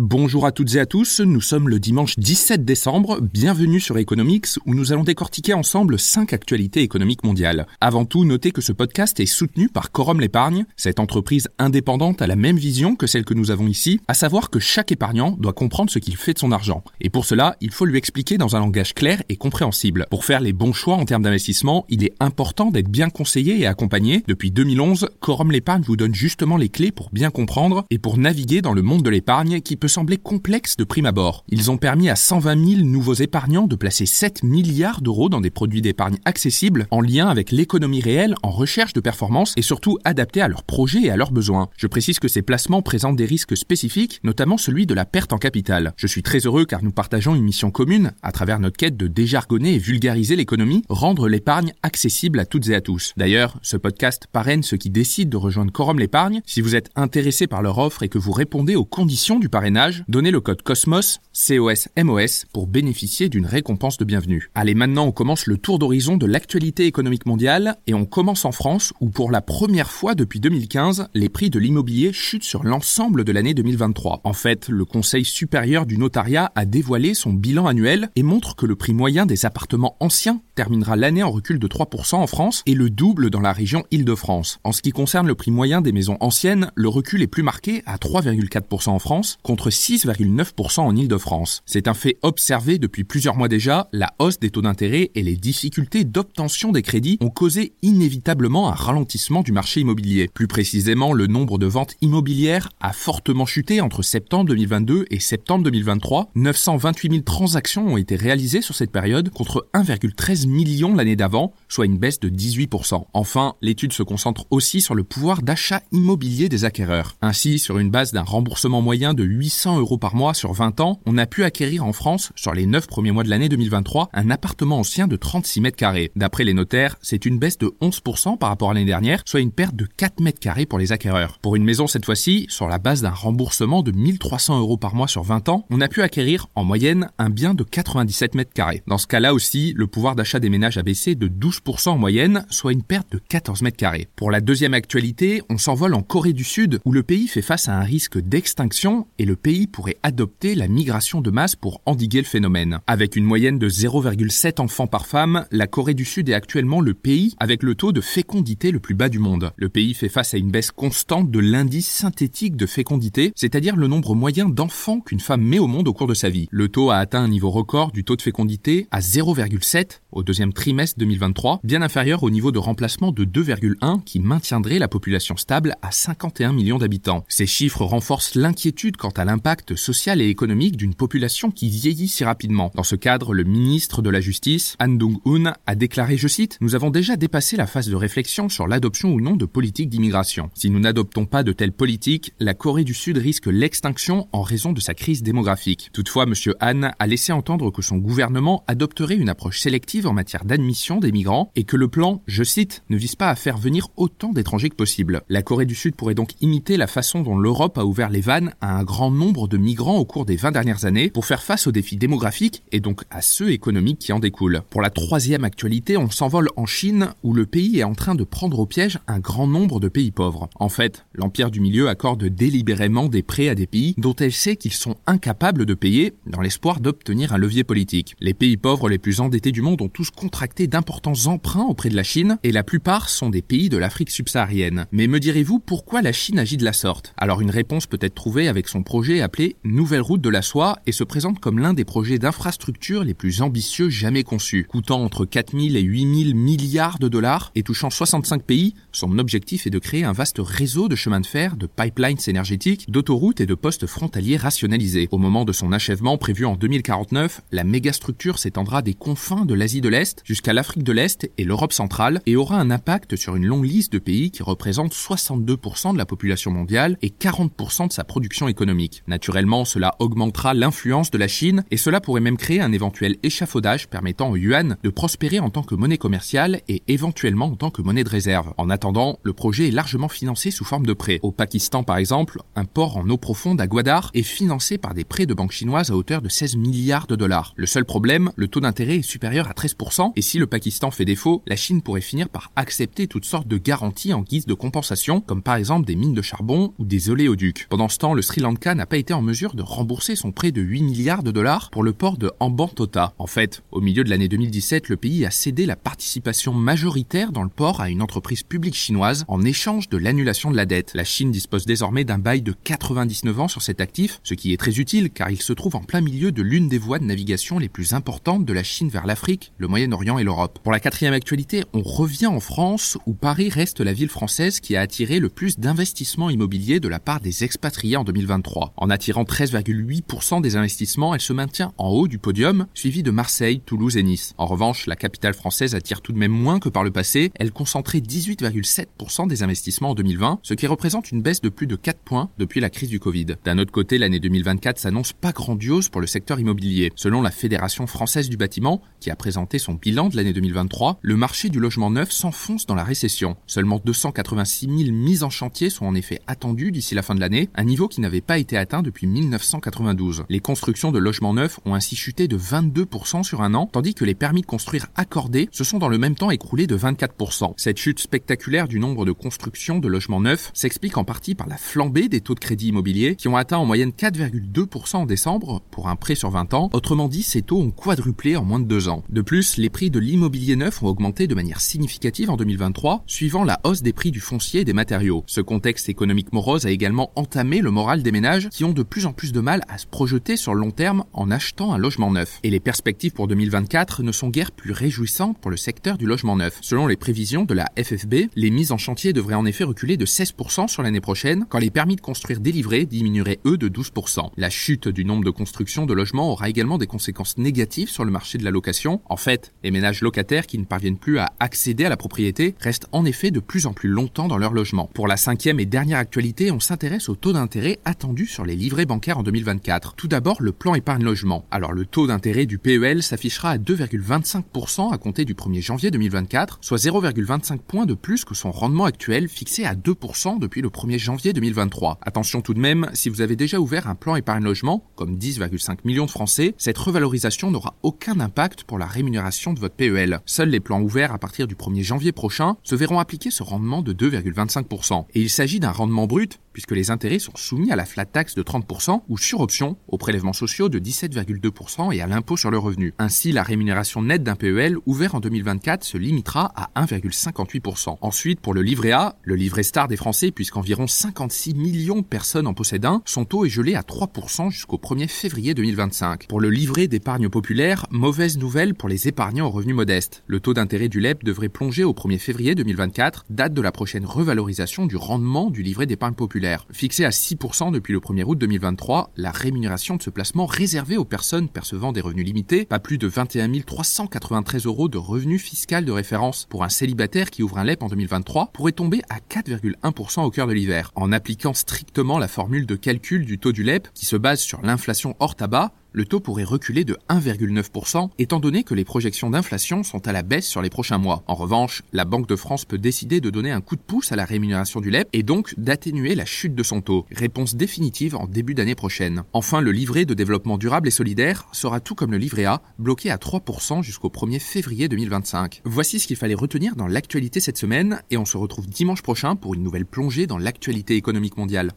Bonjour à toutes et à tous, nous sommes le dimanche 17 décembre, bienvenue sur Economics où nous allons décortiquer ensemble 5 actualités économiques mondiales. Avant tout, notez que ce podcast est soutenu par Corum l'épargne, cette entreprise indépendante a la même vision que celle que nous avons ici, à savoir que chaque épargnant doit comprendre ce qu'il fait de son argent. Et pour cela, il faut lui expliquer dans un langage clair et compréhensible. Pour faire les bons choix en termes d'investissement, il est important d'être bien conseillé et accompagné. Depuis 2011, Corum l'épargne vous donne justement les clés pour bien comprendre et pour naviguer dans le monde de l'épargne qui peut sembler complexe de prime abord. Ils ont permis à 120 000 nouveaux épargnants de placer 7 milliards d'euros dans des produits d'épargne accessibles en lien avec l'économie réelle en recherche de performance et surtout adaptés à leurs projets et à leurs besoins. Je précise que ces placements présentent des risques spécifiques, notamment celui de la perte en capital. Je suis très heureux car nous partageons une mission commune, à travers notre quête de déjargonner et vulgariser l'économie, rendre l'épargne accessible à toutes et à tous. D'ailleurs, ce podcast parraine ceux qui décident de rejoindre Corum l'épargne. Si vous êtes intéressé par leur offre et que vous répondez aux conditions du parrainage, donnez le code COSMOS, C-O-S-M-O-S, pour bénéficier d'une récompense de bienvenue. Allez, maintenant on commence le tour d'horizon de l'actualité économique mondiale et on commence en France où pour la première fois depuis 2015, les prix de l'immobilier chutent sur l'ensemble de l'année 2023. En fait, le Conseil supérieur du notariat a dévoilé son bilan annuel et montre que le prix moyen des appartements anciens terminera l'année en recul de 3% en France et le double dans la région Île-de-France. En ce qui concerne le prix moyen des maisons anciennes, le recul est plus marqué à 3,4% en France contre 6,9% en Ile-de-France. C'est un fait observé depuis plusieurs mois déjà, la hausse des taux d'intérêt et les difficultés d'obtention des crédits ont causé inévitablement un ralentissement du marché immobilier. Plus précisément, le nombre de ventes immobilières a fortement chuté entre septembre 2022 et septembre 2023. 928 000 transactions ont été réalisées sur cette période contre 1,13 million l'année d'avant, soit une baisse de 18%. Enfin, l'étude se concentre aussi sur le pouvoir d'achat immobilier des acquéreurs. Ainsi, sur une base d'un remboursement moyen de 800 100 euros par mois sur 20 ans, on a pu acquérir en France, sur les 9 premiers mois de l'année 2023, un appartement ancien de 36 mètres carrés. D'après les notaires, c'est une baisse de 11% par rapport à l'année dernière, soit une perte de 4 mètres carrés pour les acquéreurs. Pour une maison cette fois-ci, sur la base d'un remboursement de 1300 euros par mois sur 20 ans, on a pu acquérir en moyenne un bien de 97 mètres carrés. Dans ce cas-là aussi, le pouvoir d'achat des ménages a baissé de 12% en moyenne, soit une perte de 14 mètres carrés. Pour la deuxième actualité, on s'envole en Corée du Sud, où le pays fait face à un risque d'extinction et le pays pourrait adopter la migration de masse pour endiguer le phénomène. Avec une moyenne de 0,7 enfants par femme, la Corée du Sud est actuellement le pays avec le taux de fécondité le plus bas du monde. Le pays fait face à une baisse constante de l'indice synthétique de fécondité, c'est-à-dire le nombre moyen d'enfants qu'une femme met au monde au cours de sa vie. Le taux a atteint un niveau record du taux de fécondité à 0,7 au deuxième trimestre 2023, bien inférieur au niveau de remplacement de 2,1 qui maintiendrait la population stable à 51 millions d'habitants. Ces chiffres renforcent l'inquiétude quant à l'impact social et économique d'une population qui vieillit si rapidement. Dans ce cadre, le ministre de la Justice, Han Dong-hoon, a déclaré, je cite, Nous avons déjà dépassé la phase de réflexion sur l'adoption ou non de politiques d'immigration. Si nous n'adoptons pas de telles politiques, la Corée du Sud risque l'extinction en raison de sa crise démographique. Toutefois, M. Han a laissé entendre que son gouvernement adopterait une approche sélective en matière d'admission des migrants et que le plan, je cite, ne vise pas à faire venir autant d'étrangers que possible. La Corée du Sud pourrait donc imiter la façon dont l'Europe a ouvert les vannes à un grand nombre de migrants au cours des 20 dernières années pour faire face aux défis démographiques et donc à ceux économiques qui en découlent. Pour la troisième actualité, on s'envole en Chine où le pays est en train de prendre au piège un grand nombre de pays pauvres. En fait, l'Empire du Milieu accorde délibérément des prêts à des pays dont elle sait qu'ils sont incapables de payer dans l'espoir d'obtenir un levier politique. Les pays pauvres les plus endettés du monde ont tous contracté d'importants emprunts auprès de la Chine et la plupart sont des pays de l'Afrique subsaharienne. Mais me direz-vous pourquoi la Chine agit de la sorte? Alors une réponse peut être trouvée avec son projet appelé Nouvelle route de la soie et se présente comme l'un des projets d'infrastructure les plus ambitieux jamais conçus. Coûtant entre 4000 et 8000 milliards de dollars et touchant 65 pays, son objectif est de créer un vaste réseau de chemins de fer, de pipelines énergétiques, d'autoroutes et de postes frontaliers rationalisés. Au moment de son achèvement prévu en 2049, la mégastructure s'étendra des confins de l'Asie de l'Est jusqu'à l'Afrique de l'Est et l'Europe centrale et aura un impact sur une longue liste de pays qui représentent 62% de la population mondiale et 40% de sa production économique. Naturellement, cela augmentera l'influence de la Chine et cela pourrait même créer un éventuel échafaudage permettant au yuan de prospérer en tant que monnaie commerciale et éventuellement en tant que monnaie de réserve. En attendant, le projet est largement financé sous forme de prêts. Au Pakistan, par exemple, un port en eau profonde à Gwadar est financé par des prêts de banques chinoises à hauteur de 16 milliards de dollars. Le seul problème, le taux d'intérêt est supérieur à 13%, et si le Pakistan fait défaut, la Chine pourrait finir par accepter toutes sortes de garanties en guise de compensation, comme par exemple des mines de charbon ou des oléoducs. Pendant ce temps, le Sri Lanka n'a pas été en mesure de rembourser son prêt de 8 milliards de dollars pour le port de Ambantota. En fait, au milieu de l'année 2017, le pays a cédé la participation majoritaire dans le port à une entreprise publique chinoise en échange de l'annulation de la dette. La Chine dispose désormais d'un bail de 99 ans sur cet actif, ce qui est très utile car il se trouve en plein milieu de l'une des voies de navigation les plus importantes de la Chine vers l'Afrique, le Moyen-Orient et l'Europe. Pour la quatrième actualité, on revient en France où Paris reste la ville française qui a attiré le plus d'investissements immobiliers de la part des expatriés en 2023. En attirant 13,8% des investissements, elle se maintient en haut du podium, suivi de Marseille, Toulouse et Nice. En revanche, la capitale française attire tout de même moins que par le passé. Elle concentrait 18,7% des investissements en 2020, ce qui représente une baisse de plus de 4 points depuis la crise du Covid. D'un autre côté, l'année 2024 s'annonce pas grandiose pour le secteur immobilier. Selon la Fédération française du bâtiment, qui a présenté son bilan de l'année 2023, le marché du logement neuf s'enfonce dans la récession. Seulement 286 000 mises en chantier sont en effet attendues d'ici la fin de l'année, un niveau qui n'avait pas été atteint depuis 1992. Les constructions de logements neufs ont ainsi chuté de 22% sur un an, tandis que les permis de construire accordés se sont dans le même temps écroulés de 24%. Cette chute spectaculaire du nombre de constructions de logements neufs s'explique en partie par la flambée des taux de crédit immobilier qui ont atteint en moyenne 4,2% en décembre pour un prêt sur 20 ans. Autrement dit, ces taux ont quadruplé en moins de deux ans. De plus, les prix de l'immobilier neuf ont augmenté de manière significative en 2023, suivant la hausse des prix du foncier et des matériaux. Ce contexte économique morose a également entamé le moral des ménages qui ont de plus en plus de mal à se projeter sur le long terme en achetant un logement neuf. Et les perspectives pour 2024 ne sont guère plus réjouissantes pour le secteur du logement neuf. Selon les prévisions de la FFB, les mises en chantier devraient en effet reculer de 16% sur l'année prochaine, quand les permis de construire délivrés diminueraient eux de 12%. La chute du nombre de constructions de logements aura également des conséquences négatives sur le marché de la location. Les ménages locataires qui ne parviennent plus à accéder à la propriété restent en effet de plus en plus longtemps dans leur logement. Pour la cinquième et dernière actualité, on s'intéresse au taux d'intérêt attendu sur les livrets bancaires en 2024. Tout d'abord, le plan épargne logement. Alors le taux d'intérêt du PEL s'affichera à 2,25% à compter du 1er janvier 2024, soit 0,25 points de plus que son rendement actuel fixé à 2% depuis le 1er janvier 2023. Attention tout de même, si vous avez déjà ouvert un plan épargne logement, comme 10,5 millions de Français, cette revalorisation n'aura aucun impact pour la rémunération de votre PEL. Seuls les plans ouverts à partir du 1er janvier prochain se verront appliquer ce rendement de 2,25%. Et il s'agit d'un rendement brut puisque les intérêts sont soumis à la flat tax de 30% ou sur option aux prélèvements sociaux de 17,2% et à l'impôt sur le revenu. Ainsi, la rémunération nette d'un PEL ouvert en 2024 se limitera à 1,58%. Ensuite, pour le livret A, le livret star des Français, puisqu'environ 56 millions de personnes en possèdent un, son taux est gelé à 3% jusqu'au 1er février 2025. Pour le livret d'épargne populaire, mauvaise nouvelle pour les épargnants aux revenus modestes. Le taux d'intérêt du LEP devrait plonger au 1er février 2024, date de la prochaine revalorisation du rendement du livret d'épargne populaire. Fixé à 6% depuis le 1er août 2023, la rémunération de ce placement réservé aux personnes percevant des revenus limités, pas plus de 21 393 euros de revenus fiscal de référence pour un célibataire qui ouvre un LEP en 2023, pourrait tomber à 4,1% au cœur de l'hiver. En appliquant strictement la formule de calcul du taux du LEP, qui se base sur l'inflation hors tabac, le taux pourrait reculer de 1,9% étant donné que les projections d'inflation sont à la baisse sur les prochains mois. En revanche, la Banque de France peut décider de donner un coup de pouce à la rémunération du LEP et donc d'atténuer la chute de son taux. Réponse définitive en début d'année prochaine. Enfin, le livret de développement durable et solidaire sera tout comme le livret A, bloqué à 3% jusqu'au 1er février 2025. Voici ce qu'il fallait retenir dans l'actualité cette semaine et on se retrouve dimanche prochain pour une nouvelle plongée dans l'actualité économique mondiale.